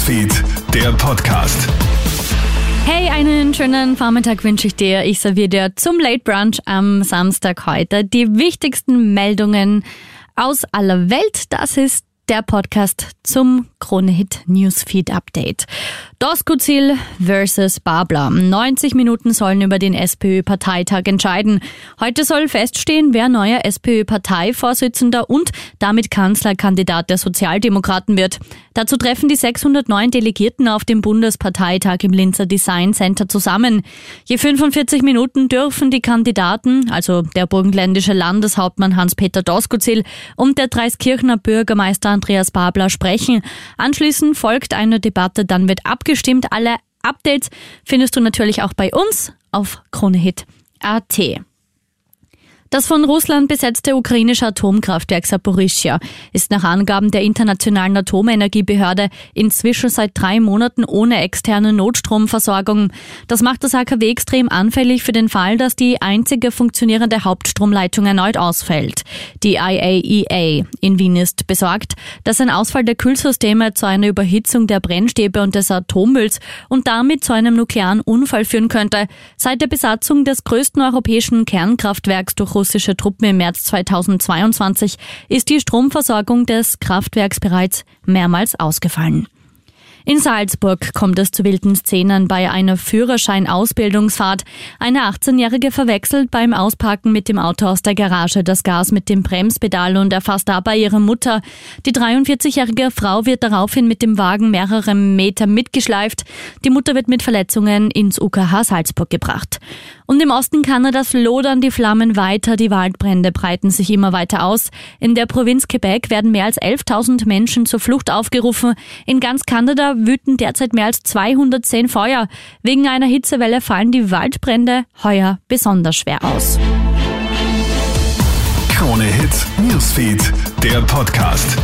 Newsfeed, der Podcast. Hey, einen schönen Vormittag wünsche ich dir. Ich serviere dir zum Late Brunch am Samstag heute die wichtigsten Meldungen aus aller Welt. Das ist der Podcast zum Kronehit Newsfeed Update. Doskozil versus Babler. 90 Minuten sollen über den SPÖ-Parteitag entscheiden. Heute soll feststehen, wer neuer SPÖ-Parteivorsitzender und damit Kanzlerkandidat der Sozialdemokraten wird. Dazu treffen die 609 Delegierten auf dem Bundesparteitag im Linzer Design Center zusammen. Je 45 Minuten dürfen die Kandidaten, also der burgenländische Landeshauptmann Hans-Peter Doskozil und der Dreiskirchener Bürgermeister Andreas Babler sprechen. Anschließend folgt eine Debatte, dann wird abgestimmt. Alle Updates findest du natürlich auch bei uns auf KroneHit.at. Das von Russland besetzte ukrainische Atomkraftwerk Saporischia ist nach Angaben der Internationalen Atomenergiebehörde inzwischen seit drei Monaten ohne externe Notstromversorgung. Das macht das AKW extrem anfällig für den Fall, dass die einzige funktionierende Hauptstromleitung erneut ausfällt. Die IAEA e in Wien ist besorgt, dass ein Ausfall der Kühlsysteme zu einer Überhitzung der Brennstäbe und des Atommülls und damit zu einem nuklearen Unfall führen könnte. Seit der Besatzung des größten europäischen Kernkraftwerks durch russische Truppen im März 2022 ist die Stromversorgung des Kraftwerks bereits mehrmals ausgefallen. In Salzburg kommt es zu wilden Szenen bei einer Führerschein-Ausbildungsfahrt. Eine 18-Jährige verwechselt beim Ausparken mit dem Auto aus der Garage das Gas mit dem Bremspedal und erfasst dabei ihre Mutter. Die 43-jährige Frau wird daraufhin mit dem Wagen mehrere Meter mitgeschleift. Die Mutter wird mit Verletzungen ins UKH Salzburg gebracht. Und im Osten Kanadas lodern die Flammen weiter, die Waldbrände breiten sich immer weiter aus. In der Provinz Quebec werden mehr als 11.000 Menschen zur Flucht aufgerufen. In ganz Kanada wüten derzeit mehr als 210 Feuer. Wegen einer Hitzewelle fallen die Waldbrände heuer besonders schwer aus. Krone Hits, Newsfeed, der Podcast.